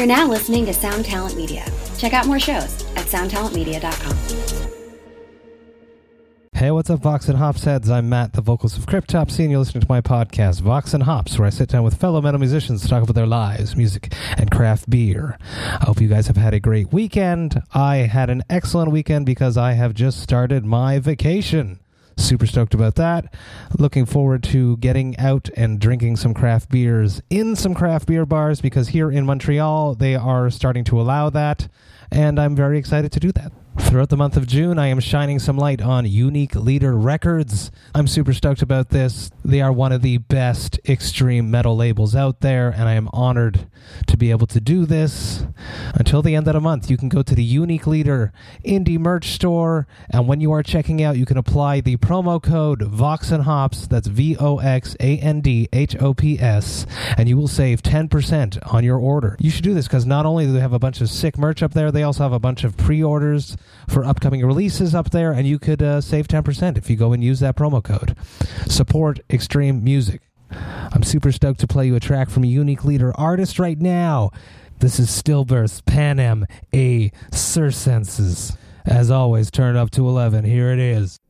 You're now listening to Sound Talent Media. Check out more shows at soundtalentmedia.com. Hey, what's up, Vox and Hops heads? I'm Matt, the vocals of Cryptopsy, and you're listening to my podcast, Vox and Hops, where I sit down with fellow metal musicians to talk about their lives, music, and craft beer. I hope you guys have had a great weekend. I had an excellent weekend because I have just started my vacation. Super stoked about that. Looking forward to getting out and drinking some craft beers in some craft beer bars because here in Montreal they are starting to allow that, and I'm very excited to do that. Throughout the month of June, I am shining some light on Unique Leader Records. I'm super stoked about this. They are one of the best extreme metal labels out there, and I am honored to be able to do this. Until the end of the month, you can go to the Unique Leader Indie Merch Store, and when you are checking out, you can apply the promo code Vox and Hops. That's V O X A N D H O P S, and you will save 10% on your order. You should do this because not only do they have a bunch of sick merch up there, they also have a bunch of pre orders for upcoming releases up there, and you could uh, save 10% if you go and use that promo code. Support extreme music. I'm super stoked to play you a track from a unique leader artist right now. This is Stillbirth's Panem Et Circenses. As always, turn up to 11. Here it is.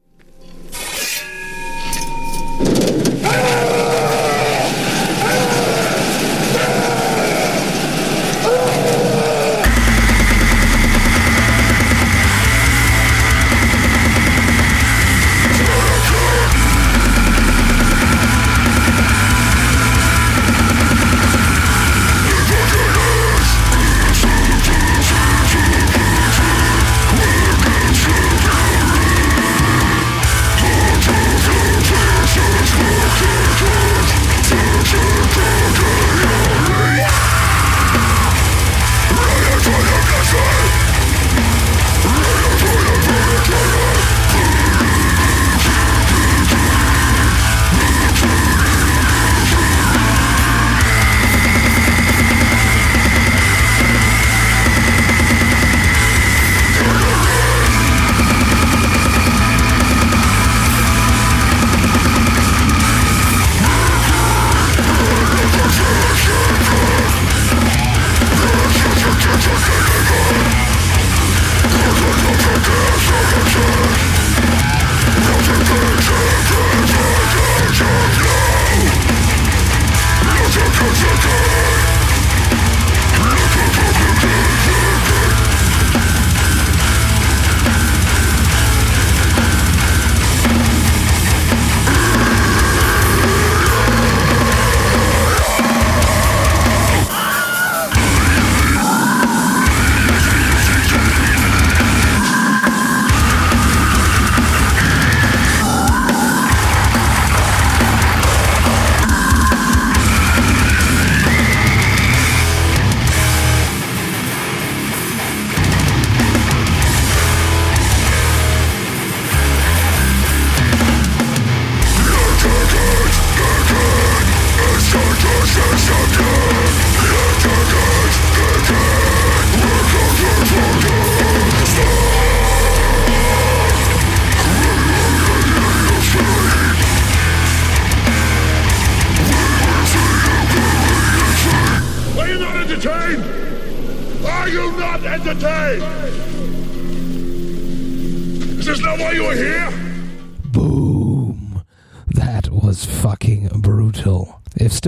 Are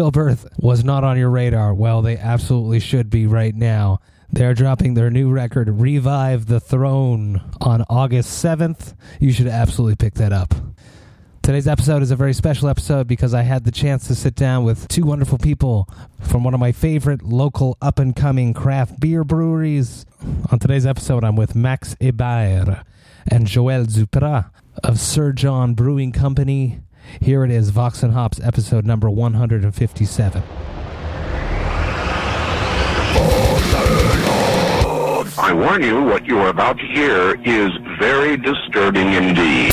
Stillbirth was not on your radar, well, they absolutely should be right now. They're dropping their new record, Revive the Throne, on August 7th. You should absolutely pick that up. Today's episode is a very special episode because I had the chance to sit down with two wonderful people from one of my favorite local up and coming craft beer breweries. On today's episode, I'm with Max Hébert and Joël Duprat of Sir John Brewing Company. Here it is, Vox and Hops, episode number 157. I warn you, what you are about to hear is very disturbing indeed.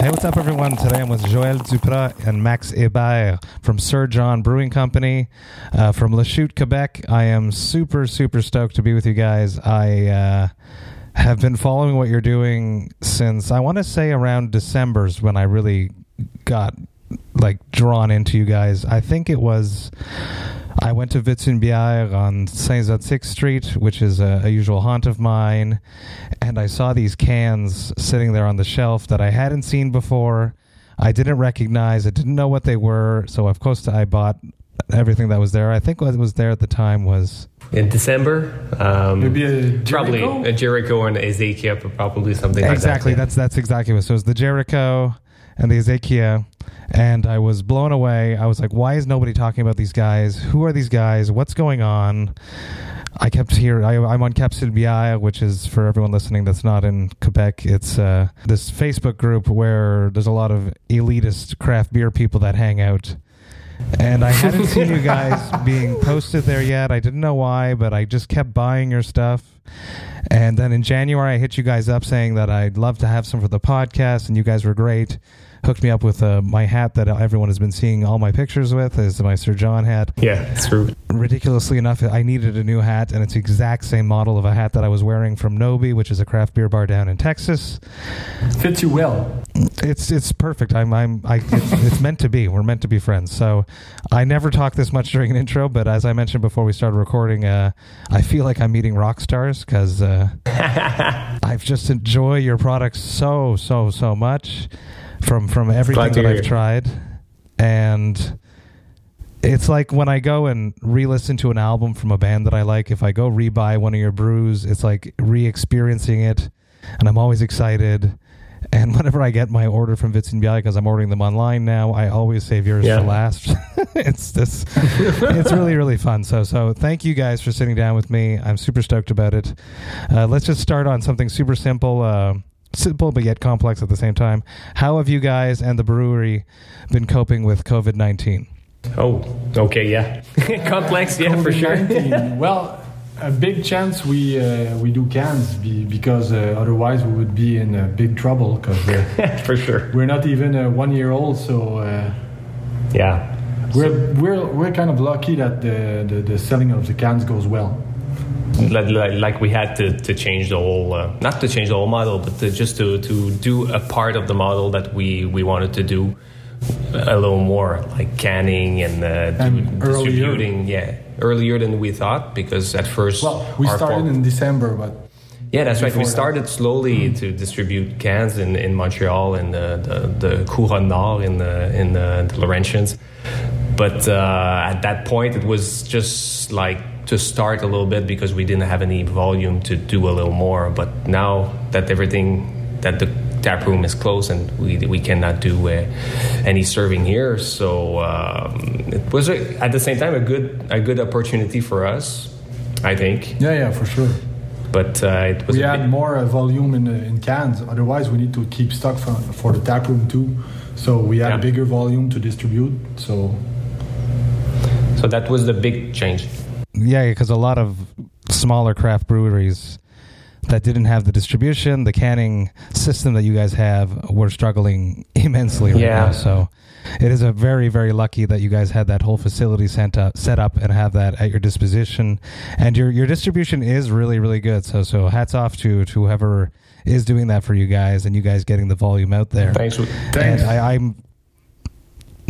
Hey, what's up, everyone? Today I'm with Joël Duprat and Max Hébert from Sir John Brewing Company uh, from Lachute, Quebec. I am super, super stoked to be with you guys. I uh, have been following what you're doing since I want to say around December's when I really got like drawn into you guys. I think it was. I went to Witzenbier on Saint-Zotique Street, which is a, a usual haunt of mine, and I saw these cans sitting there on the shelf that I hadn't seen before. I didn't recognize. I didn't know what they were, so of course I bought everything that was there. I think what was there at the time was in December. Um, Maybe a Jericho? probably a Jericho and Ezekiel, probably something exactly. like that. That's that's exactly what. So it was the Jericho and the Ezekiel, and I was blown away. I was like, why is nobody talking about these guys? Who are these guys? What's going on? I kept here. I, I'm on Cap Biaya, which is for everyone listening that's not in Quebec. It's uh, this Facebook group where there's a lot of elitist craft beer people that hang out. And I hadn't seen you guys being posted there yet. I didn't know why, but I just kept buying your stuff. And then in January, I hit you guys up saying that I'd love to have some for the podcast, and you guys were great. Hooked me up with uh, my hat that everyone has been seeing all my pictures with, is my Sir John hat. Yeah, it's true. Ridiculously enough, I needed a new hat, and it's the exact same model of a hat that I was wearing from Nobi, which is a craft beer bar down in Texas. Fits you well. It's it's perfect. I'm I'm I. It's, it's meant to be. We're meant to be friends. So I never talk this much during an intro, but as I mentioned before we started recording, uh, I feel like I'm meeting rock stars because uh, I've just enjoy your products so so so much from from everything that I've tried, and it's like when I go and re-listen to an album from a band that I like. If I go re-buy one of your brews, it's like re-experiencing it, and I'm always excited. And whenever I get my order from Witzenbier, because I'm ordering them online now, I always save yours Yeah. for last. it's this, it's really really fun. So so thank you guys for sitting down with me. I'm super stoked about it. Uh, let's just start on something super simple. Uh, simple but yet complex at the same time. How have you guys and the brewery been coping with COVID nineteen? Oh, okay, yeah. Complex, yeah, for sure. Well, a big chance we uh, we do cans be, because uh, otherwise we would be in uh, big trouble because uh, for sure. we're not even uh, one year old. So uh, Yeah. we're we're we're kind of lucky that the, the the selling of the cans goes well. Like, we had to, to change the whole, uh, not to change the whole model, but to, just to, to do a part of the model that we, we wanted to do a little more, like canning and, uh, And do- earlier. distributing. Yeah, earlier than we thought because at first. Well, we started in December, but Yeah, that's right. We before that. started slowly to distribute cans in, in Montreal and the, the, the Couronne Nord in the, in the, the Laurentians. But uh, at that point, it was just like to start a little bit because we didn't have any volume to do a little more. But now that everything, that the tap room is closed and we, we cannot do uh, any serving here, so um, it was a, at the same time a good a good opportunity for us, I think. yeah, yeah, for sure. But uh, it was We had more uh, volume in, uh, in cans. Otherwise, we need to keep stock for, for the tap room too. So we had Yeah. bigger volume to distribute. So So that was the big change. Yeah, because a lot of smaller craft breweries that didn't have the distribution, the canning system that you guys have, were struggling immensely right Yeah. now. So it is a very, very lucky that you guys had that whole facility sent up, set up and have that at your disposition. And your your distribution is really, really good. So so hats off to to whoever is doing that for you guys and you guys getting the volume out there. Thanks. And I, I'm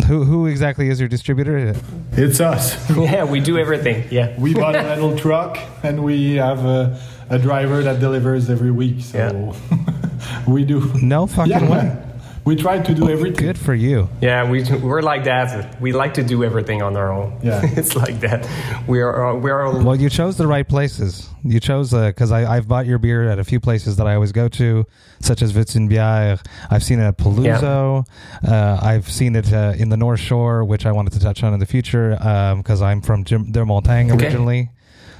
who who exactly is your distributor? it's us. Yeah, we do everything. Yeah. we bought a little truck and we have a, a driver that delivers every week. So we do. No fucking Yeah, way. We try to do everything. Good for you. Yeah, we we're like that. We like to do everything on our own. Yeah. it's like that. We are we are Well, you chose the right places. You chose because I I've bought your beer at a few places that I always go to, such as Witzenbier. I've seen it at Peluso. Uh, I've seen it uh, in the North Shore, which I wanted to touch on in the future because I'm from Jim- Der Montagne Okay.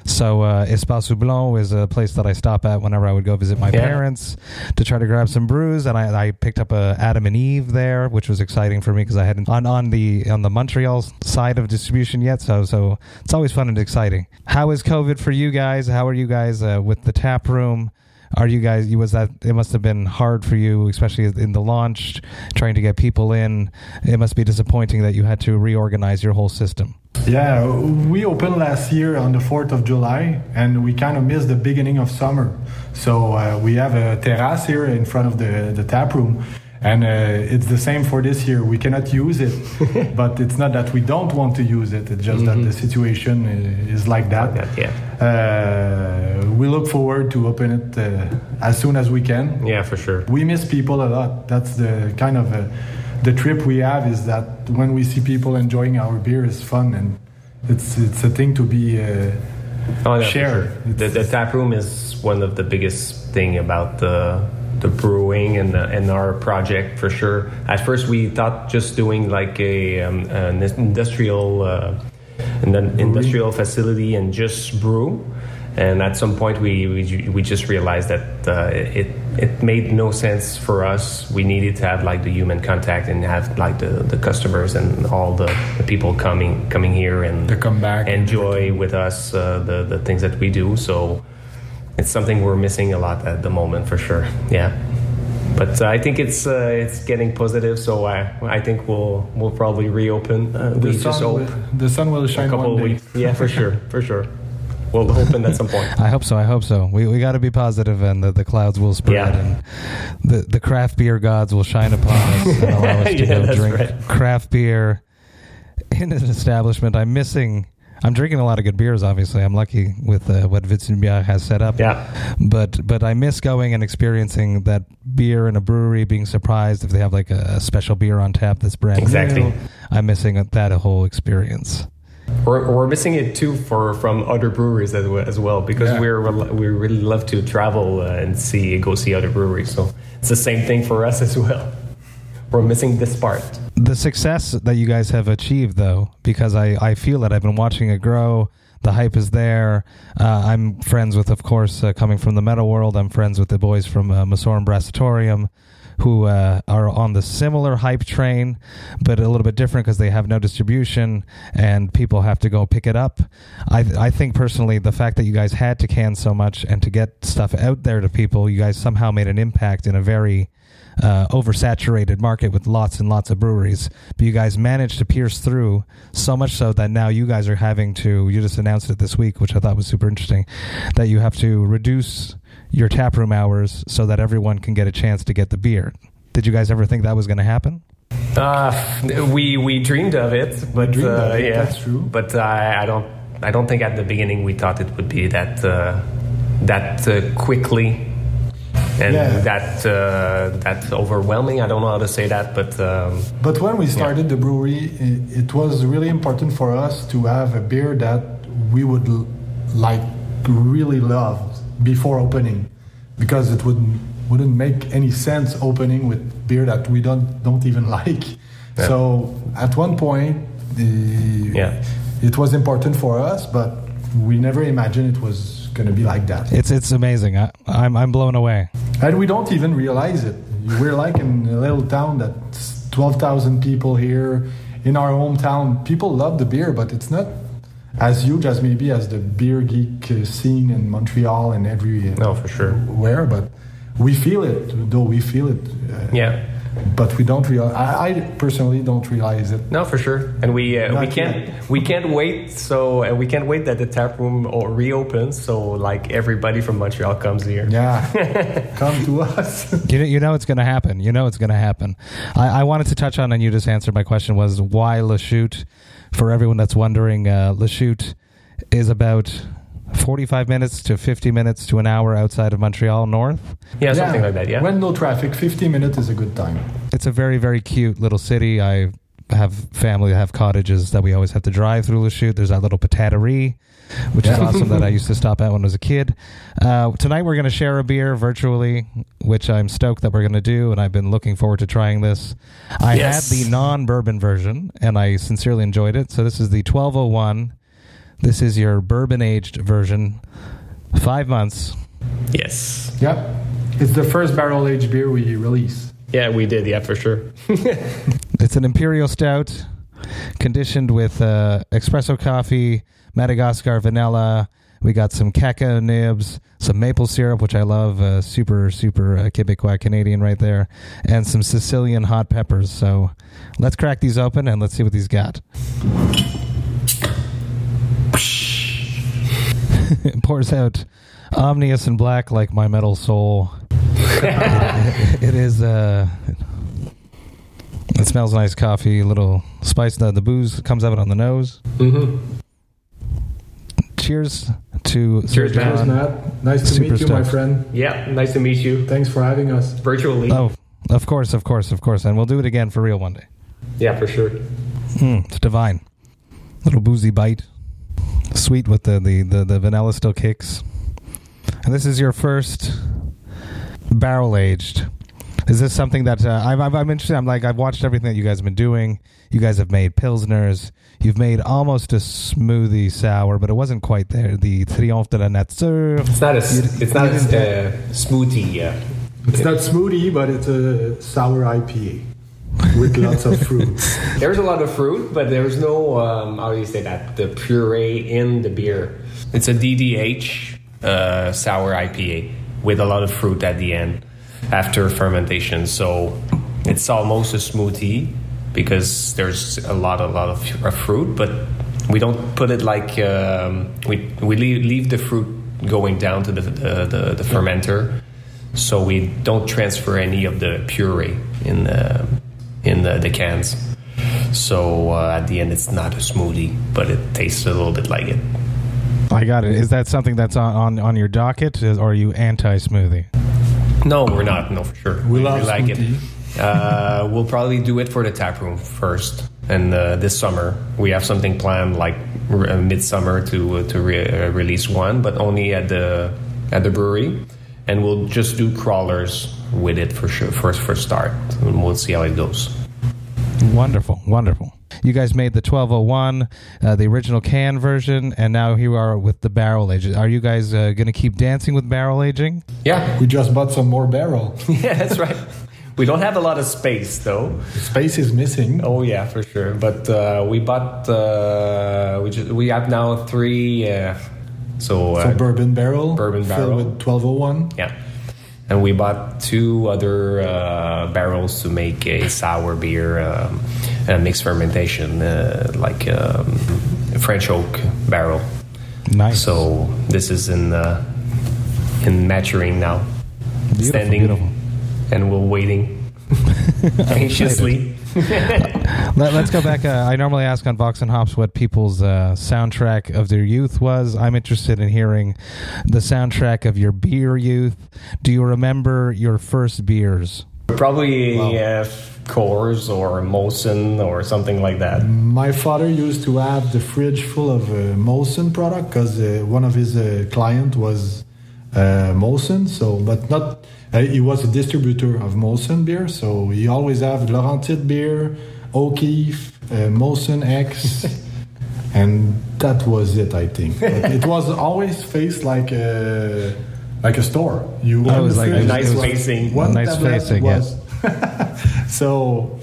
So uh, Espace Houblon is a place that I stop at whenever I would go visit my Yeah. parents to try to grab some brews, and I, I picked up a Adam and Eve there, which was exciting for me because I hadn't on on the on the Montreal side of distribution yet. So so it's always fun and exciting. How is COVID for you guys? How are you guys uh, with the tap room? Are you guys? You was that? It must have been hard for you, especially in the launch, trying to get people in. It must be disappointing that you had to reorganize your whole system. Yeah, we opened last year on the 4th of July and we kind of missed the beginning of summer. So uh, we have a terrace here in front of the, the tap room And uh, it's the same for this year. We cannot use it, but it's not that we don't want to use it. It's just that the situation is like that. Like that, Uh, we look forward to open it uh, as soon as we can. Yeah, for sure. We miss people a lot. That's the kind of uh, the trip we have is that when we see people enjoying our beer is fun and it's it's a thing to be uh, Oh, yeah, for share. sure. The, the tap room is one of the biggest thing about the the brewing and the, and our project for sure. At first, we thought just doing like a um, an industrial uh, an industrial facility and just brew. And at some point, we we, we just realized that uh, it it made no sense for us. We needed to have like the human contact and have like the, the customers and all the, the people coming coming here and They come back and enjoy with us uh, the the things that we do. So it's something we're missing a lot at the moment for sure. Yeah, but uh, I think it's uh, it's getting positive. So I I think we'll we'll probably reopen. Uh, we the just sun. hope Will, the sun will a shine couple one of day. weeks. Yeah, for sure, for sure. We'll open at some point. I hope so. I hope so. We we got to be positive, and the, the clouds will spread, Yeah. and the the craft beer gods will shine upon us and allow us to Yeah, go drink right. craft beer in an establishment. I'm missing. I'm drinking a lot of good beers. Obviously, I'm lucky with uh, what Bière has set up. Yeah, But but I miss going and experiencing that beer in a brewery, being surprised if they have like a, a special beer on tap that's brand Exactly. new. I'm missing that whole experience. We're, we're missing it too for from other breweries as well, as well because Yeah. we're we really love to travel uh, and see go see other breweries. So it's the same thing for us as well. We're missing this part. the success that you guys have achieved though because i i feel that i've been watching it grow the hype is there uh, i'm friends with of course uh, coming from the metal world i'm friends with the boys from uh, Messorem Bracitorium who uh, are on the similar hype train but a little bit different because they have no distribution and people have to go pick it up I, I think personally the fact that you guys had to can so much and to get stuff out there to people you guys somehow made an impact in a very uh, oversaturated market with lots and lots of breweries. But you guys managed to pierce through so much so that now you guys are having to. You just announced it this week, which I thought was super interesting. That you have to reduce your taproom hours so that everyone can get a chance to get the beer. Did you guys ever think that was going to happen? Uh, we we dreamed of it, but uh, of it, yeah, that's true. But I, I don't I don't think at the beginning we thought it would be that uh, that uh, quickly and Yeah. that uh, that overwhelming. I don't know how to say that, but um, But when we started the brewery, it, it was really important for us to have a beer that we would l- like really love before opening, because it wouldn't wouldn't make any sense opening with beer that we don't don't even like. So at one point, the, Yeah. it was important for us, but we never imagined it was going to be like that. It's it's amazing. I, I'm I'm blown away. And we don't even realize it. We're like in a little town that's 12,000 people here. In our hometown, people love the beer, but it's not as huge as maybe as the beer geek uh, scene in Montreal and every uh, no, for sure. where. But we feel it, though we feel it. Uh, Yeah. But we don't realize. I, I personally don't realize it. No, for sure, and we uh, we can't yet. we can't wait. So uh, we can't wait that the tap room or reopens. So like everybody from Montreal comes here. Yeah, come to us. You know, you know it's going to happen. You know it's going to happen. I, I wanted to touch on, and you just answered my question, was why Lachute? For everyone that's wondering, uh, Lachute is about 45 minutes to 50 minutes to an hour outside of Montreal North. Yeah, something like that. Yeah. When no traffic, 50 minutes is a good time. It's a very, very cute little city. I have family that have cottages that we always have to drive through Lachute. There's that little pataterie, which is awesome that I used to stop at when I was a kid. Uh, tonight we're going to share a beer virtually, which I'm stoked that we're going to do, and I've been looking forward to trying this. I Yes. had the non-bourbon version, and I sincerely enjoyed it. So this is the 1201. This is your bourbon-aged version. Five months. yes. Yep. it's the first barrel aged beer we release. Yeah, we did. Yeah, for sure. It's an imperial stout, conditioned with uh, espresso coffee, Madagascar vanilla. We got some cacao nibs, some maple syrup, which I love, uh, super super uh, Quebecois Canadian right there, and some Sicilian hot peppers. So let's crack these open and let's see what these got. It pours out omnious and black like my metal soul. it, it is uh, it smells nice coffee, a little spice. The, the booze comes out on the nose. Mm-hmm. Cheers to Cheers, Sir man. John. Matt. Nice to Super meet you, my friend. Yeah, nice to meet you Thanks for having us. virtually. Oh, of course, of course, of course. And we'll do it again for real one day. Yeah, for sure. Mm, it's divine. Little boozy bite. Sweet with the, the, the, the vanilla still kicks. And this is your first barrel aged. Is this something that uh, I'm, I'm, I'm interested? I'm like, I've watched everything that you guys have been doing. You guys have made Pilsners. You've made almost a smoothie sour, but it wasn't quite there. The Triomphe de la Nature. It's not a. s- It's not a uh, smoothie. Yeah. It's not smoothie, but it's a sour IPA with lots of fruit. There's a lot of fruit, but there's no. Um, how do you say that? The puree in the beer. It's a DDH uh, sour IPA with a lot of fruit at the end after fermentation. So it's almost a smoothie because there's a lot, a lot of of fruit, but we don't put it like um, we we leave, leave the fruit going down to the the, the, the fermenter. So we don't transfer any of the puree in the in the, the cans. So uh, at the end, it's not a smoothie, but it tastes a little bit like it. I got it. Is that something that's on, on, on your docket, or are you anti smoothie? No, we're not. No, for sure. We love like smoothie. it. Uh, we'll probably do it for the tap room first, and uh, this summer we have something planned, like r- uh, midsummer to to re- uh, release one, but only at the at the brewery, and we'll just do crawlers with it for sure first for start, and we'll see how it goes. Wonderful, wonderful. You guys made the 1201, uh, the original can version, and now here we are with the barrel age. Are you guys uh, going to keep dancing with barrel aging? Yeah, We just bought some more barrel. yeah, that's right. We don't have a lot of space though. Space is missing. Oh yeah, for sure. But uh, we bought uh, we just, we have now three. Uh, so uh, So bourbon barrel. Bourbon barrel. Filled with 1201. yeah, and we bought two other uh, barrels to make a sour beer, um, a mixed fermentation, uh, like um, French oak barrel. Nice. So this is in uh, in maturing now, Beautiful, standing, beautiful. and we're waiting anxiously. Let, us go back. Uh, I normally ask on Vox and Hops what people's uh, soundtrack of their youth was. I'm interested in hearing the soundtrack of your beer youth. Do you remember your first beers? Probably uh, Coors or Molson or something like that. My father used to have the fridge full of uh, Molson product because uh, one of his uh, client was uh, Molson. So, but not. Uh, he was a distributor of Molson beer, so he always have Laurentide beer, O'Keefe, uh, Molson X, and that was it. I think But it was always faced like a like a store. You Oh, it open was like- a nice it was facing. One Nice tablet facing, yeah. was so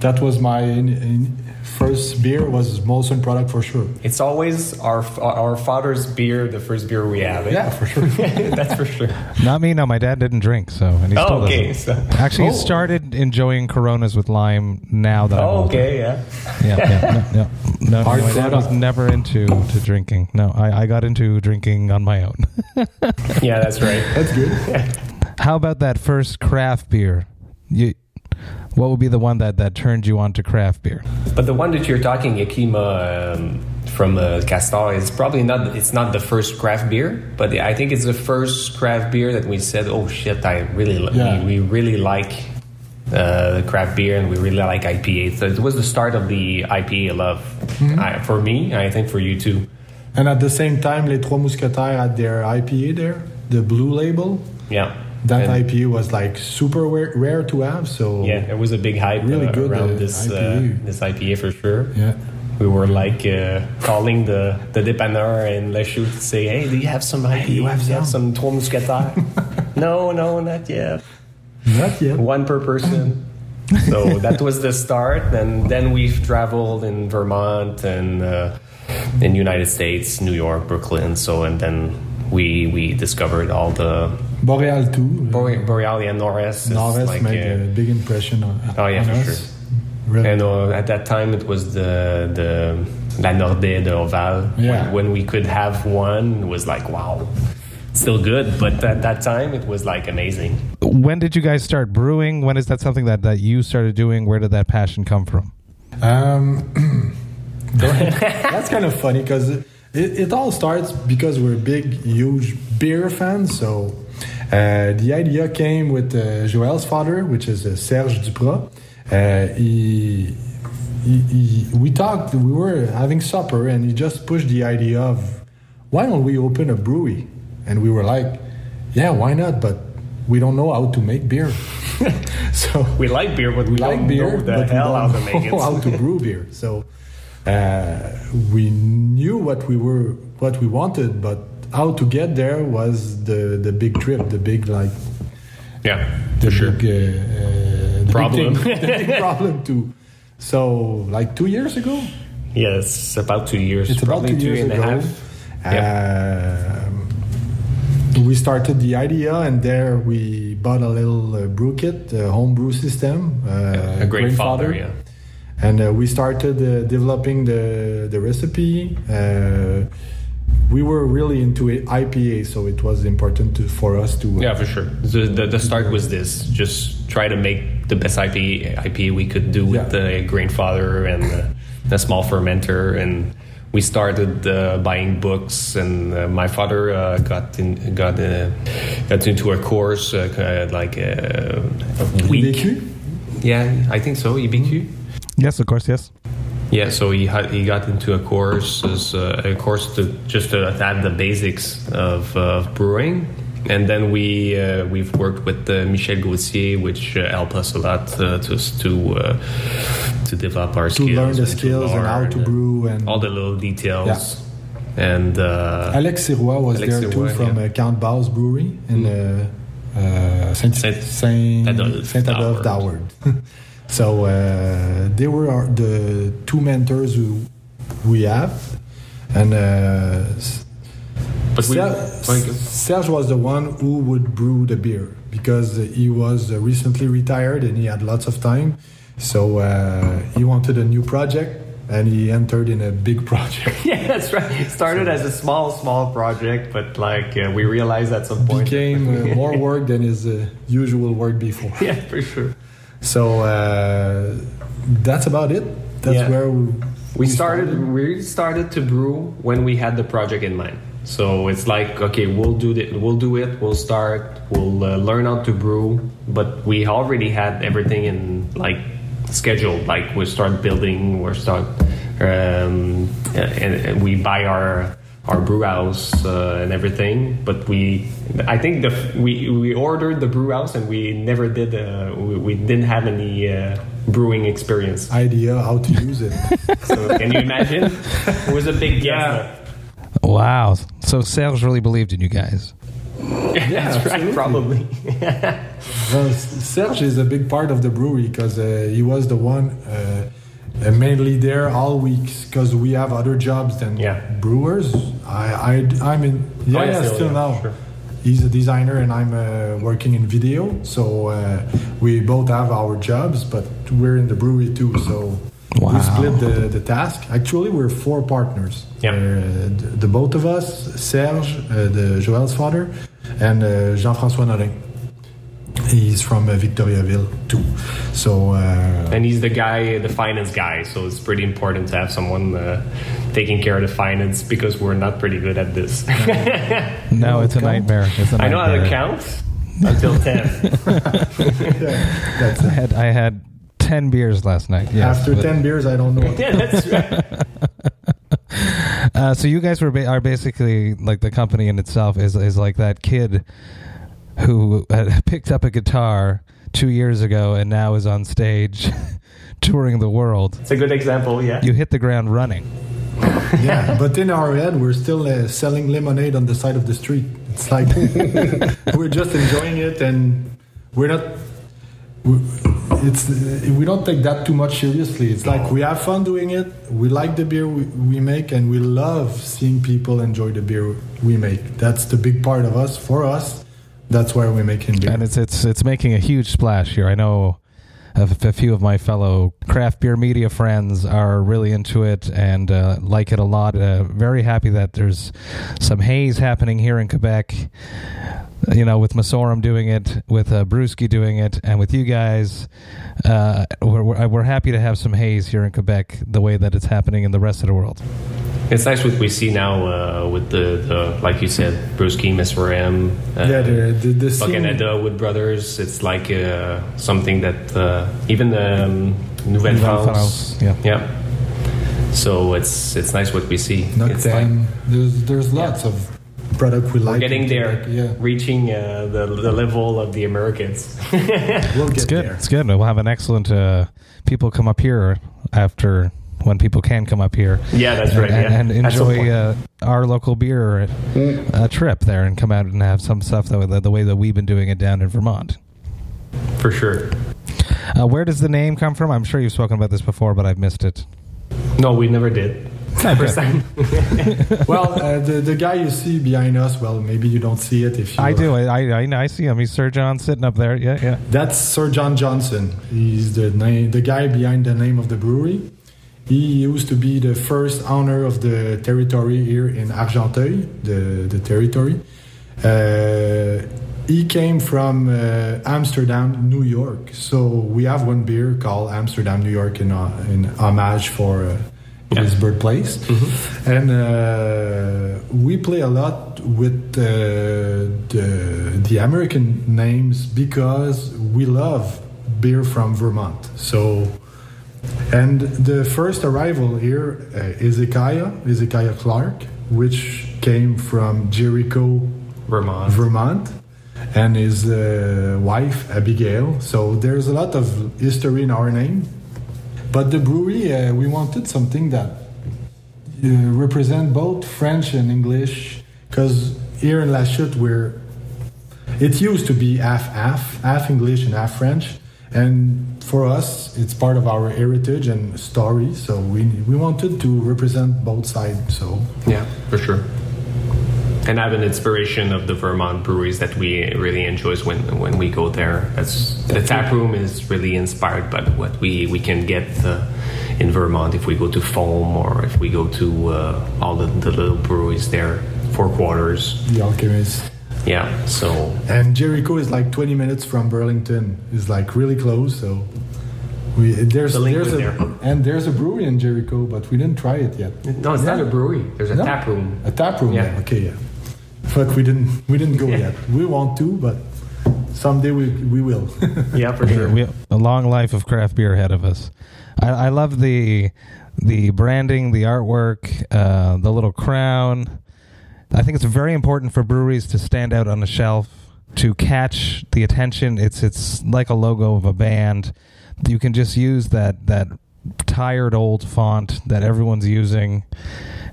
that was my in, in, first beer was Molson product for sure. It's always our our father's beer, the first beer we have. Yeah, for sure. that's for sure. Not me. No, my dad didn't drink, so and he Oh, still okay. doesn't. So, Actually, Oh. he started enjoying Coronas with lime. Now that I'm oh, older. okay, yeah. yeah, yeah, no, no, no Hard my dad was never into to drinking. No, I, I got into drinking on my own. Yeah, that's right. That's good. How about that first craft beer? You, what would be the one that, that turned you on to craft beer? But the one that you're talking, Yakima um, from uh, Castor, is probably not. It's not the first craft beer, but I think it's the first craft beer that we said, "Oh shit, I really, li- Yeah. we, we really like uh, the craft beer, and we really like IPA." So it was the start of the IPA love I, for me. I think for you too. And at the same time, Les Trois Mousquetaires had their IPA there, the blue label. Yeah, That And- IPA was like super rare, rare to have. So Yeah, it was a big hype Really uh, good, around uh, this uh, IPA. this IPA for sure. yeah. We were like uh, calling the the dépanneur in Lachute to say, "Hey, do you have some IPA? you have Do you have some?" some Trois Mousquetaires?" no, no, not yet. Not yet. One per person. so that was the start, and then we've traveled in Vermont and uh, in United States, New York, Brooklyn. So and then we we discovered all the Boreal too. Bore- Borealia Norris. is Norris like, made uh, a big impression on, Oh, yeah, on for us. sure. Really. And uh, at that time, it was the the La Nordais de Oval. Yeah. When, when we could have one, it was like wow. still good, but at that time it was like amazing. When did you guys start brewing? When is that something that, that you started doing? Where did that passion come from? Um, that's kind of funny because it, it all starts because we're big, huge beer fans. So uh, the idea came with uh, Joel's father, which is uh, Serge Duprat. Uh, he, he, he, we talked, we were having supper, and he just pushed the idea of why don't we open a brewery? And we were like, yeah, why not? But we don't know how to make beer. so we like beer, but we, we like beer, know the but hell we how don't to make it. know how to brew beer. So uh, we knew what we were, what we wanted, but how to get there was the the big trip, the big like yeah, the for sure. big uh, uh, the Problem. big, thing, the big problem too. So like two years ago, Yes, about two years. it's about probably two years and a ago. half. Um, we started the idea, and there we bought a little uh, brew kit, a home brew system. Uh, a great father, yeah. and uh, we started uh, developing the the recipe. We were really into it- IPA, so it was important to, for us to. uh, Yeah, for sure. The, the, the start was this: just try to make the best IPA, IPA we could do with Yeah. the grandfather and the, the small fermenter. And we started uh, buying books. And uh, my father uh, got in, got uh, got into a course uh, like uh, a week. IBQ? Yeah, I think so. EBQ. Yes, of course, yes. Yeah, so he had, he got into a course as uh, a course to just to add the basics of, uh, brewing, and then we uh, we've worked with uh, Michel Gauthier, which uh, helped us a lot uh, to to uh, to develop our skills. To skills, learn the skills and how to brew and- all the little details. Yeah. And uh, Alex Sirois was Alex there too from yeah. Count Bao's Brewery in uh, uh, Saint Saint- Saint Saint Adolphe d'Howard. So uh, they were our, the two mentors who we have, and uh, but we, Ser- Serge was the one who would brew the beer because he was recently retired and he had lots of time. So uh, he wanted a new project and he entered in a big project. yeah, that's right. It started as a small small project, but like uh, we realized at some point It Became uh, more work than his uh, usual work before. yeah, for sure. So uh, that's about it. That's Yeah. where we, we started we started to brew when we had the project in mind so it's like okay we'll do it we'll do it we'll start we'll uh, learn how to brew but we already had everything in like scheduled like we start building we start um, and, and we buy our our brew house uh, and everything but we i think the we we ordered the brew house and we never did uh, we, we didn't have any uh, brewing experience idea how to use it. so can you imagine? It was a big yeah. Wow. So Serge really believed in you guys. That's right, probably. Well, Serge is a big part of the brewery because uh, he was the one uh, mainly there all weeks because we have other jobs than Yeah. brewers. I, I, I'm in, yeah, Oh, yeah, yeah, still, still yeah, now. sure. He's a designer and I'm uh, working in video. So uh, we both have our jobs, but we're in the brewery too. So Wow. we split the, the task. Actually, we're four partners. Yeah. Uh, the, the both of us, Serge, uh, the Joel's father, and uh, Jean-François Norin. He's from uh, Victoriaville too. So uh, and he's the guy, the finance guy. So it's pretty important to have someone uh, taking care of the finance because we're not pretty good at this. No, it's a nightmare. It's a I know how to count until ten. that's I had I had ten beers last night. Yes, after but- ten beers, I don't know. yeah, that's right. Uh, so you guys were ba- are basically like the company in itself is is like that kid who uh, picked up a guitar two years ago and now is on stage touring the world. It's a good example. Yeah. You hit the ground running. yeah, but in our head, we're still uh, selling lemonade on the side of the street. It's like we're just enjoying it, and we're not. we- It's we don't take that too much seriously. It's like we have fun doing it. We like the beer we, we make, and we love seeing people enjoy the beer we make. That's the big part of us. For us, that's why we make beer. and it's it's it's making a huge splash here. I know a, a few of my fellow craft beer media friends are really into it and uh, like it a lot. Uh, very happy that there's some haze happening here in Quebec. You know, with Messorem doing it, with uh, Brewski doing it, and with you guys, uh, we're, we're we're happy to have some haze here in Quebec, the way that it's happening in the rest of the world. It's nice what we see now uh, with the, the, like you said, Brewski, Messorem, uh, yeah, the the, the scene, Canada, Wood Brothers. It's like uh, something that uh, even um, Nouvelle Nouvelle France. France, yeah. yeah. So it's it's nice what we see. It's like there's there's lots of product we like. we're getting there, Quebec, Yeah, reaching uh, the the level of the Americans. we'll get It's good. there. It's good. We'll have an excellent uh, people come up here after when people can come up here. yeah, that's and, right. and- yeah. and enjoy uh, our local beer uh, trip there and come out and have some stuff that, the, the way that we've been doing it down in Vermont. for sure. Uh, where does the name come from? I'm sure you've spoken about this before, but I've missed it. No, we never did. First time. Well, uh, the the guy you see behind us, well, maybe you don't see it if you. I do. I, I, I- I see him. He's Sir John sitting up there. Yeah, yeah. That's Sir John Johnson. He's the name, the guy behind the name of the brewery. He used to be the first owner of the territory here in Argenteuil, the the territory. Uh, he came from uh, Amsterdam, New York. So we have one beer called Amsterdam, New York, in uh, in homage for uh, his birthplace. And uh, we play a lot with uh, the the American names because we love beer from Vermont. So. And the first arrival here, uh, Ezekiah, Ezekiah Clark, which came from Jericho, Vermont. Vermont, and his uh, wife Abigail. So there's a lot of history in our name. But the brewery, uh, we wanted something that uh, represent both French and English, because here in La Chute we're it used to be half half half English and half French, and for us it's part of our heritage and story. So we we wanted to represent both sides. So Yeah, for sure. And have an inspiration of the Vermont breweries that we really enjoy when when we go there. That's, the tap room is really inspired by what we we can get uh, in Vermont if we go to Foam or if we go to uh, all the, the little breweries there, Four Quarters. the alchemist. Yeah, so And Jericho is like 20 minutes from Burlington. It's like really close. So we there's The link there's a there. and there's a brewery in Jericho, but we didn't try it yet. no, it's not a brewery. There's a No? tap room. A tap room. Yeah. Yeah. Okay. Yeah. But we didn't we didn't go Yeah. yet. We want to, but someday we we will. Yeah, for sure. We a long life of craft beer ahead of us. I, I love the the branding, the artwork, uh, the little crown. I think it's very important for breweries to stand out on the shelf to catch the attention. It's it's like a logo of a band. You can just use that that tired old font that everyone's using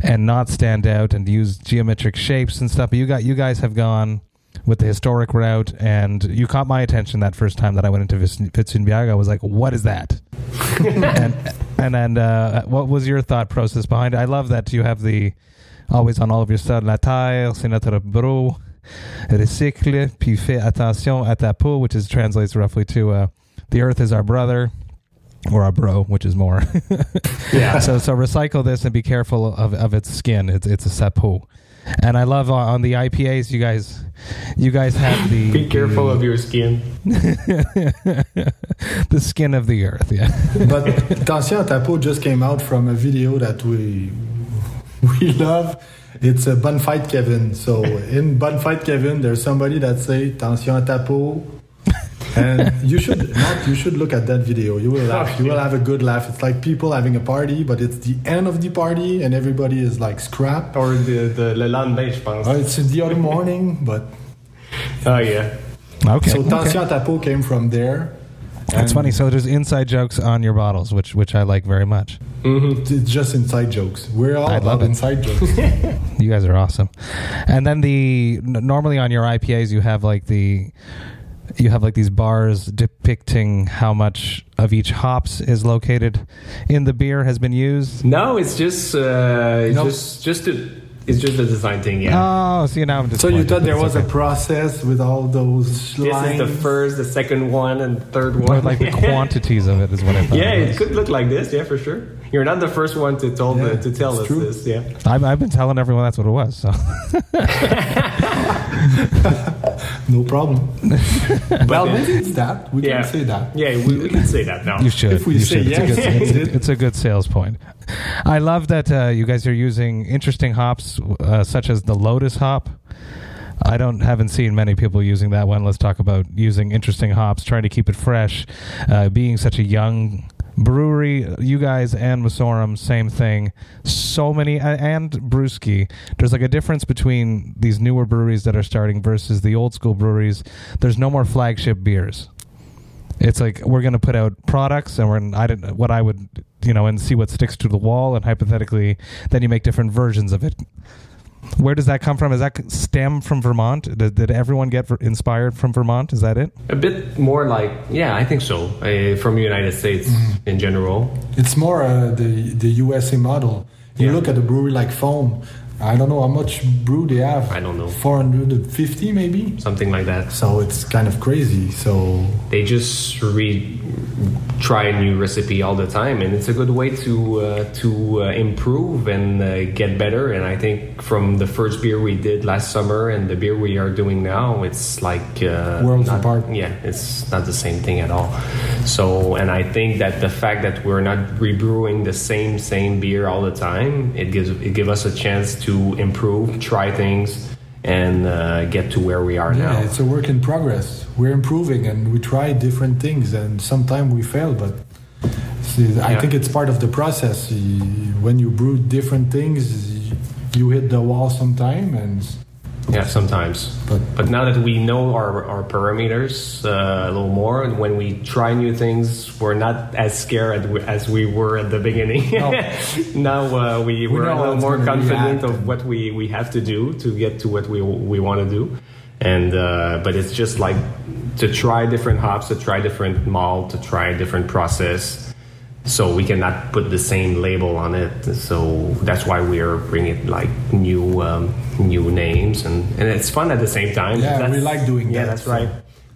and not stand out and use geometric shapes and stuff. But you got you guys have gone with the historic route, and you caught my attention that first time that I went into Witzenbier. I was like, "What is that?" and and then uh, what was your thought process behind it? I love that you have the always on all of your stuff. La terre, c'est notre bro. Recycle, puis fais attention à ta peau, which is translates roughly to uh, the earth is our brother. Or a bro, which is more. Yeah. so so recycle this and be careful of, of its skin. It's it's a sapo. And I love on, on the IPAs you guys you guys have the Be careful the, of your skin. the skin of the earth, yeah. but Attention Tapo just came out from a video that we we love. It's a Bun Fight Kevin. So in Bun Fight Kevin, there's somebody that say Attention Tapo. And you should not. You should look at that video. You will laugh. You will have a good laugh. It's like people having a party, but it's the end of the party, and everybody is like scrap. Or the, the le lendemain, je pense. Oh, it's the other morning, but Oh, yeah. Okay. so okay. Tapo came from there. That's funny. So there's inside jokes on your bottles, which which I like very much. Mm-hmm. It's just inside jokes. We're all I love about it. inside jokes. You guys are awesome. And then the normally on your IPAs you have like the you have like these bars depicting how much of each hops is located in the beer has been used. No, it's just uh, it's No. just just to It's just a design thing, yeah. Oh, see now I'm So you thought there It's was a process with all those this lines? is the first, the second one, and the third Or one. like the quantities of it is what I thought. yeah, it it could look like this. Yeah, for sure. You're not the first one to told Yeah, to tell it's us true. this. Yeah. I've, I've been telling everyone that's what it was. So No problem. well, then- maybe it's that. We Yeah. can say that. Yeah, we, we can say that now. you should. If we you say should. It's, a good, it's, it- it's a good sales point. I love that uh, you guys are using interesting hops uh, such as the Lotus hop. I don't haven't seen many people using that one. Let's talk about using interesting hops, trying to keep it fresh. Uh, being such a young brewery, you guys and Messorem, same thing. So many and Brewski. There's like a difference between these newer breweries that are starting versus the old school breweries. There's no more flagship beers. It's like we're going to put out products, and we're I didn't what I would you know and see what sticks to the wall, and hypothetically, then you make different versions of it. Where does that come from? Is that stem from Vermont? Did, did everyone get inspired from Vermont? Is that it? A bit more like, yeah, I think so. Uh, from the United States Mm-hmm. in general. It's more uh, the the USA model. You Yeah. look at a brewery like Foam. I don't know how much brew they have. I don't know. 450 maybe. Something like that. So it's kind of crazy. So They just re try a new recipe all the time, and it's a good way to uh, to uh, improve and uh, get better. And I think from the first beer we did last summer and the beer we are doing now, it's like uh, Worlds not- apart. Yeah, it's not the same thing at all. So, and I think that the fact that we're not rebrewing the same same beer all the time, it gives it give us a chance to improve, try things, and uh, get to where we are yeah, now. it's a work in progress. We're improving and we try different things, and sometimes we fail, but. see, I Yeah. think it's part of the process. When you brew different things, you hit the wall sometime, and Yeah, sometimes. But- But now that we know our, our parameters uh, a little more, and when we try new things, we're not as scared as we, were at the beginning. No. now uh, we, we're know a little more confident of what we, we have to do to get to what we, we want to do. And uh, but it's just like to try different hops, to try different malt, to try a different process. So we cannot put the same label on it. So that's why we are bringing like new um, new names, and, and it's fun at the same time. Yeah, That's- we like doing yeah, that, that's so. right.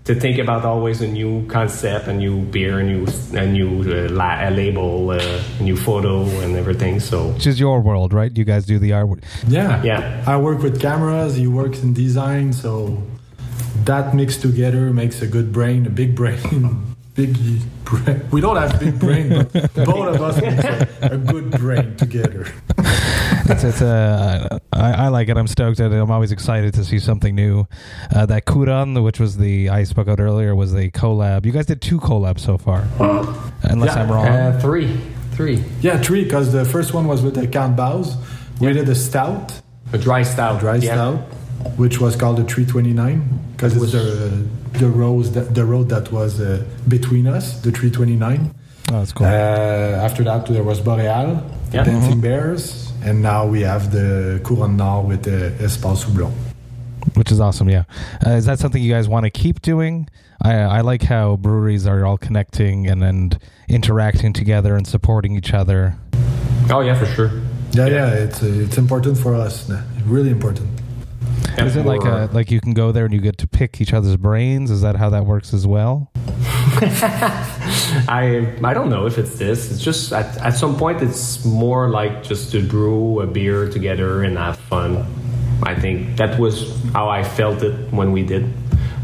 To think about always a new concept, a new beer, a new a new uh, la- a label, uh, a new photo, and everything. So Which is your world, right? You guys do the art. Yeah. Yeah. I work with cameras, he works in design, so that mixed together makes a good brain, a big brain. Big brain. We don't have big brain, but both of us make a, a good brain together. It's, it's uh, I, I like it. I'm stoked at it. I'm always excited to see something new. Uh, that Couronne, which was the I spoke out earlier, was the collab. You guys did two collabs so far, unless Yeah. I'm wrong. uh, three, three, Yeah, three, because the first one was with the Count Bows. We did a stout, a dry stout, dry yeah. stout, which was called the 329, because It it's was- the, the, rose that, the road that was uh, between us, the 329. oh, that's cool. Uh, after that, there was Boreal, Yeah. Dancing Bears, and now we have the Couronne Nord with the Espace Houblon. which is awesome. Yeah, uh, is that something you guys want to keep doing? I, I like how breweries are all connecting and and interacting together and supporting each other. Oh yeah, for sure. Yeah, yeah, it's uh, it's important for us, really important. Yeah, Is it like a like you can go there and you get to pick each other's brains? Is that how that works as well? I I don't know if it's this. It's just at, at some point it's more like just to brew a beer together and have fun. I think that was how I felt it when we did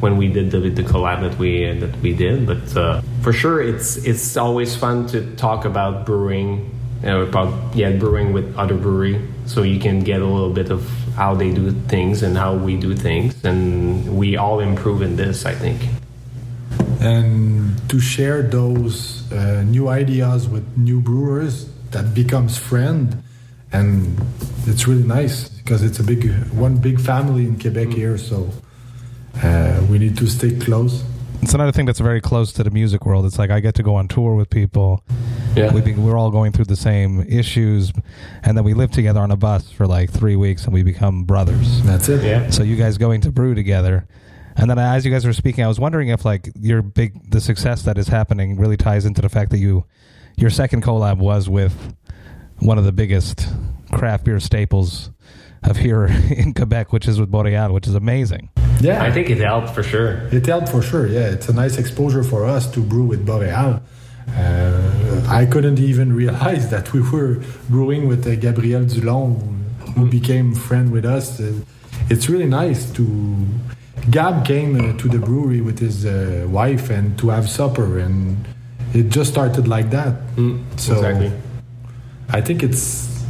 when we did the, the collab that we that we did. But uh, for sure, it's it's always fun to talk about brewing, you know, about yeah brewing with other brewery, so you can get a little bit of how they do things and how we do things, and we all improve in this. I think. And to share those uh, new ideas with new brewers, that becomes friend, and it's really nice because it's a big one big family in Quebec here. So uh, we need to stay close. It's another thing that's very close to the music world. It's like I get to go on tour with people. Yeah. We be, we're all going through the same issues, and then we live together on a bus for like three weeks, and we become brothers. That's it. Yeah. So you guys going to brew together, and then as you guys were speaking, I was wondering if like your big the success that is happening really ties into the fact that you your second collab was with one of the biggest craft beer staples of here in Quebec, which is with Boreal, which is amazing. Yeah, I think it helped for sure. It helped for sure. Yeah, it's a nice exposure for us to brew with Boreal. Uh, I couldn't even realize that we were brewing with uh, Gabriel Dulon, who, who became friend with us. Uh, it's really nice to. Gab came uh, to the brewery with his uh, wife and to have supper, and it just started like that. Mm, So exactly. I think it's,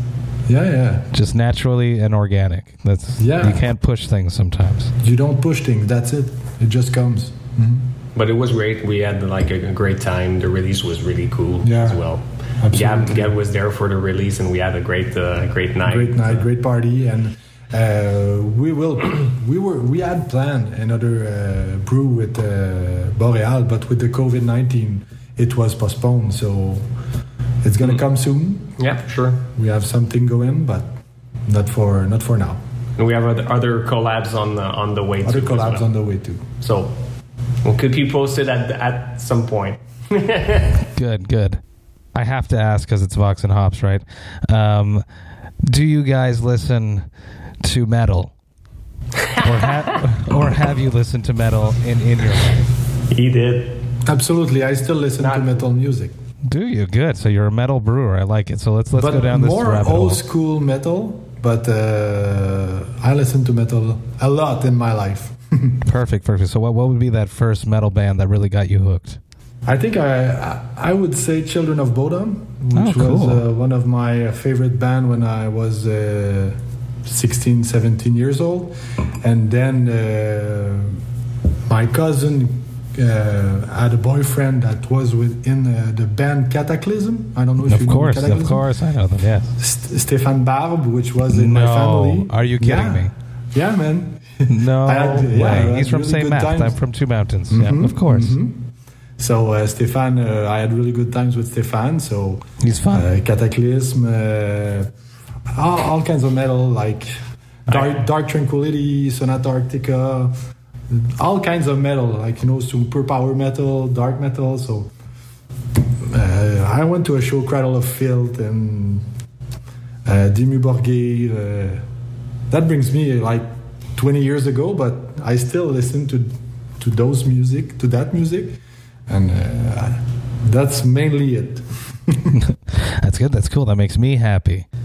yeah, yeah. Just naturally and organic. That's Yeah. You can't push things sometimes. You don't push things. That's it. It just comes. Mhm. But it was great. We had like a, a great time. The release was really cool Yeah, as well. absolutely. Gab, Gab was there for the release, and we had a great, uh, great night. great night, great party, and uh, we will. we were we had planned another uh, brew with uh, Boreal, but with the COVID nineteen, it was postponed. So it's gonna come soon. Yeah, for sure. We have something going, but not for not for now. And we have other, other collabs on the on the way. Other collabs well. on the way too. So, we'll be posted at at some point. Good, good. I have to ask because it's Vox and Hops, right? Um, do you guys listen to metal, or, ha- or have you listened to metal in in your life? He did. Absolutely, I still listen to metal music, Do you? Good. So you're a metal brewer. I like it. So let's let's but go down this more rabbit hole. old school metal. But uh, I listen to metal a lot in my life. Perfect, perfect. So what what would be that first metal band that really got you hooked? I think I I would say Children of Bodom, which Oh, cool. was uh, one of my favorite band when I was uh, 16, 17 years old, and then uh, my cousin uh, had a boyfriend that was within uh, the band Kataklysm. I don't know if Of you know course, of course, I know them. Yes. St- Stéphane Barbe, which was in my family. Are you kidding Yeah. me? Yeah, man. No I yeah, way. He's from really St. Matt. I'm from Two Mountains. Mhm, Yeah, of course. mhm. So uh, Stéphane, uh, I had really good times with Stéphane. So He's fun. uh, Kataklysm, uh, all, all kinds of metal like Dark, Dark Tranquillity, Sonata Arctica, all kinds of metal like you know super power metal, dark metal. So uh, I went to a show, Cradle of Filth, and uh, Dimmu Borgir. Uh, that brings me like 20 years ago, but I still listen to to those music, to that music, and uh, that's mainly it. That's good. That's cool. That makes me happy.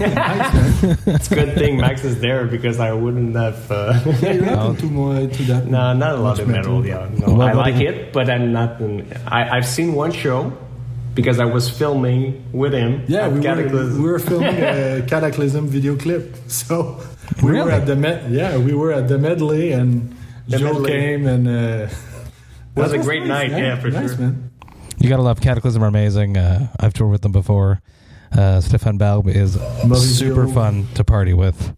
Nice. It's a good thing Max is there because I wouldn't have. Uh, Yeah, you're not into more to that. no, not a lot of metal. Yeah, no, Well, I like do it, but I'm not. In, I, I've seen one show because I was filming with him. Yeah, we were, we were filming a Kataklysm video clip. So we Really? were at the med- yeah we were at the medley and The Joe medley. came and uh, was that a great nice, night, yeah, for nice, sure. man. You gotta love Kataklysm are amazing. Uh, I've toured with them before. Uh, Stéphane Barbe is Maurizio. super fun to party with.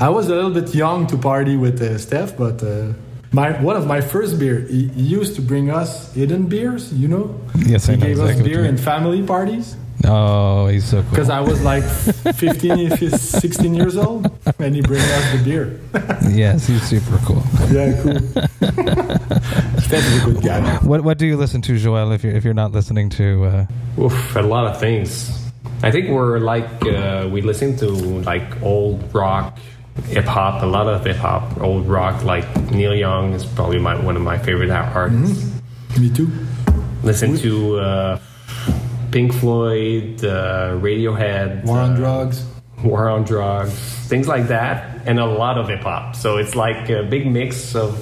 I was a little bit young to party with uh, Steph, but uh, my one of my first beer he, he used to bring us hidden beers. You know, Yes, I he know gave exactly us beer in family parties Oh, he's so cool. because I was like 15, if he's 16 years old, and he bring us the beer. yes, he's super cool. Yeah, cool. Steph is a good guy. What What do you listen to, Joel? If you're if you're not listening to, uh, Oof, a lot of things. I think we're like uh, we listen to like old rock, hip hop, a lot of hip hop, old rock. Like Neil Young is probably my, one of my favorite artists. Me too. Listen to uh, Pink Floyd, uh, Radiohead, War on uh, drugs. War on Drugs, things like that, and a lot of hip hop. So it's like a big mix of.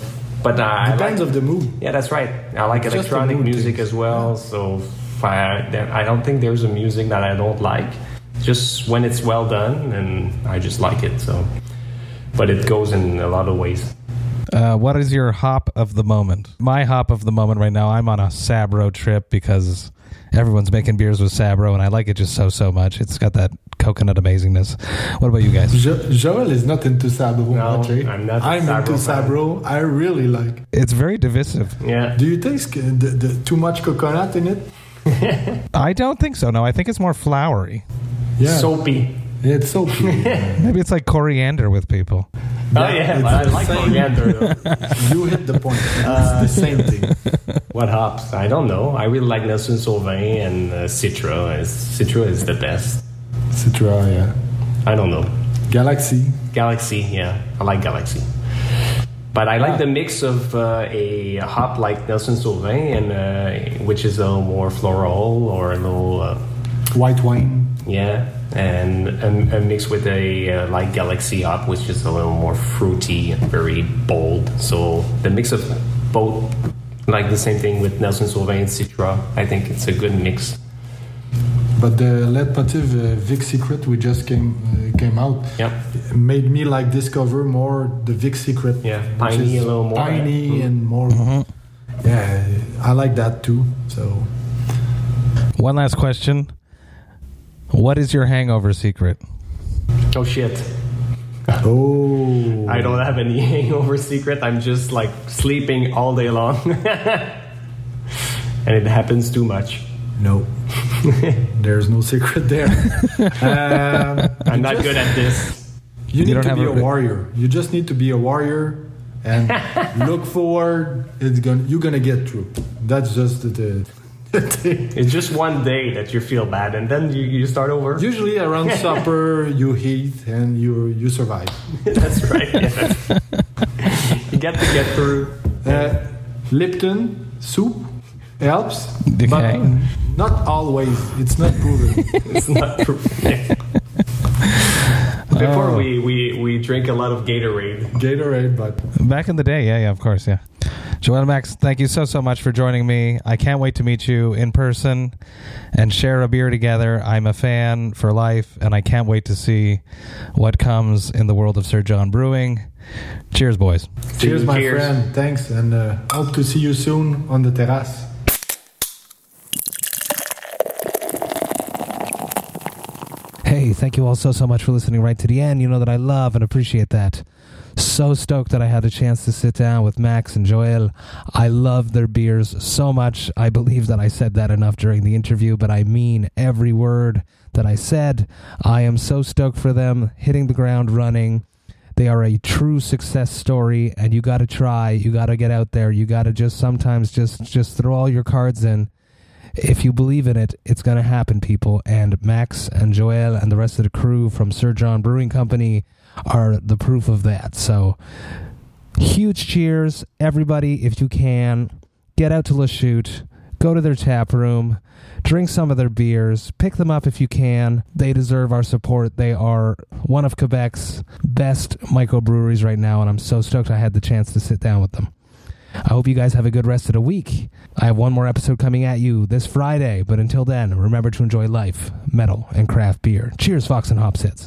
But uh, I Depends like, of the mood. yeah, that's right. I like It's electronic music thing. as well. So if I, I don't think there's a music that I don't like. Just when it's well done, and I just like it. So, but it goes in a lot of ways. uh, what is your hop of the moment? My hop of the moment right now. I'm on a Sabro trip because everyone's making beers with Sabro, and I like it just so so much. It's got that coconut amazingness. What about you guys? Jo- Joel is not into Sabro No, much, eh? I'm not a I'm Sabro into fan. Sabro. I really like. It's very divisive. Yeah. Do you taste the, the, too much coconut in it? I don't think so. No, I think it's more flowery. Yeah, Soapy. it's so cute. Maybe it's like coriander with people. Oh yeah, it's but I like same. coriander. though. you hit the point. It's Uh, the same thing. What hops? I don't know. I really like Nelson Sauvin and uh, Citra. Citra is the best. Citra, yeah. I don't know. Galaxy. Galaxy, yeah, I like Galaxy. But I like the mix of uh, a hop like Nelson Sauvin, and uh, which is a little more floral or a little, uh, White wine. yeah, and a, a mix with a uh, like Galaxy hop, which is a little more fruity and very bold. So the mix of both, like the same thing with Nelson Sauvin and Citra, I think it's a good mix. But the leitmotiv uh, Vic Secret we just came uh, came out Yep. made me like discover more the Vic Secret. Yeah, which piney a little more, Piney yeah. Mm-hmm. and more. Yeah, I like that too. So One last question. What is your hangover secret? Oh shit. Oh, I don't have any hangover secret. I'm just like sleeping all day long. and it happens too much. no, there's no secret there. um, I'm not good at this. You need don't to be a- a warrior. You just need to be a warrior and look forward. It's gonna you're gonna get through. That's just the, the thing. It's just one day that you feel bad and then you, you start over. Usually around supper you eat and you you survive. That's right. yeah. you get to get through. Uh, Lipton soup helps, Okay. but not always. It's not proven. It's not true. Before we, we, we drink a lot of Gatorade. Gatorade, but Back in the day, yeah, yeah, of course, yeah. Joanna Max, thank you so so much for joining me. I can't wait to meet you in person and share a beer together. I'm a fan for life, and I can't wait to see what comes in the world of Sir John Brewing. Cheers, boys. cheers, my Cheers. friend. Thanks, and uh, hope to see you soon on the terrace. Hey, thank you all so, so much for listening right to the end. You know that I love and appreciate that. So stoked that I had a chance to sit down with Max and Joel. I love their beers so much. I believe that I said that enough during the interview, but I mean every word that I said. I am so stoked for them hitting the ground running. They are a true success story, and you got to try. You got to get out there. You got to just sometimes just just throw all your cards in if you believe in it, it's going to happen, people. And Max and Joel and the rest of the crew from Sir John Brewing Company are the proof of that. So, huge cheers, everybody, if you can. Get out to Lachute, go to their tap room, drink some of their beers, pick them up if you can. They deserve our support. They are one of Quebec's best microbreweries right now, and I'm so stoked I had the chance to sit down with them. I hope you guys have a good rest of the week. I have one more episode coming at you this Friday, but until then, remember to enjoy life, metal, and craft beer. Cheers, Vox and Hops hits.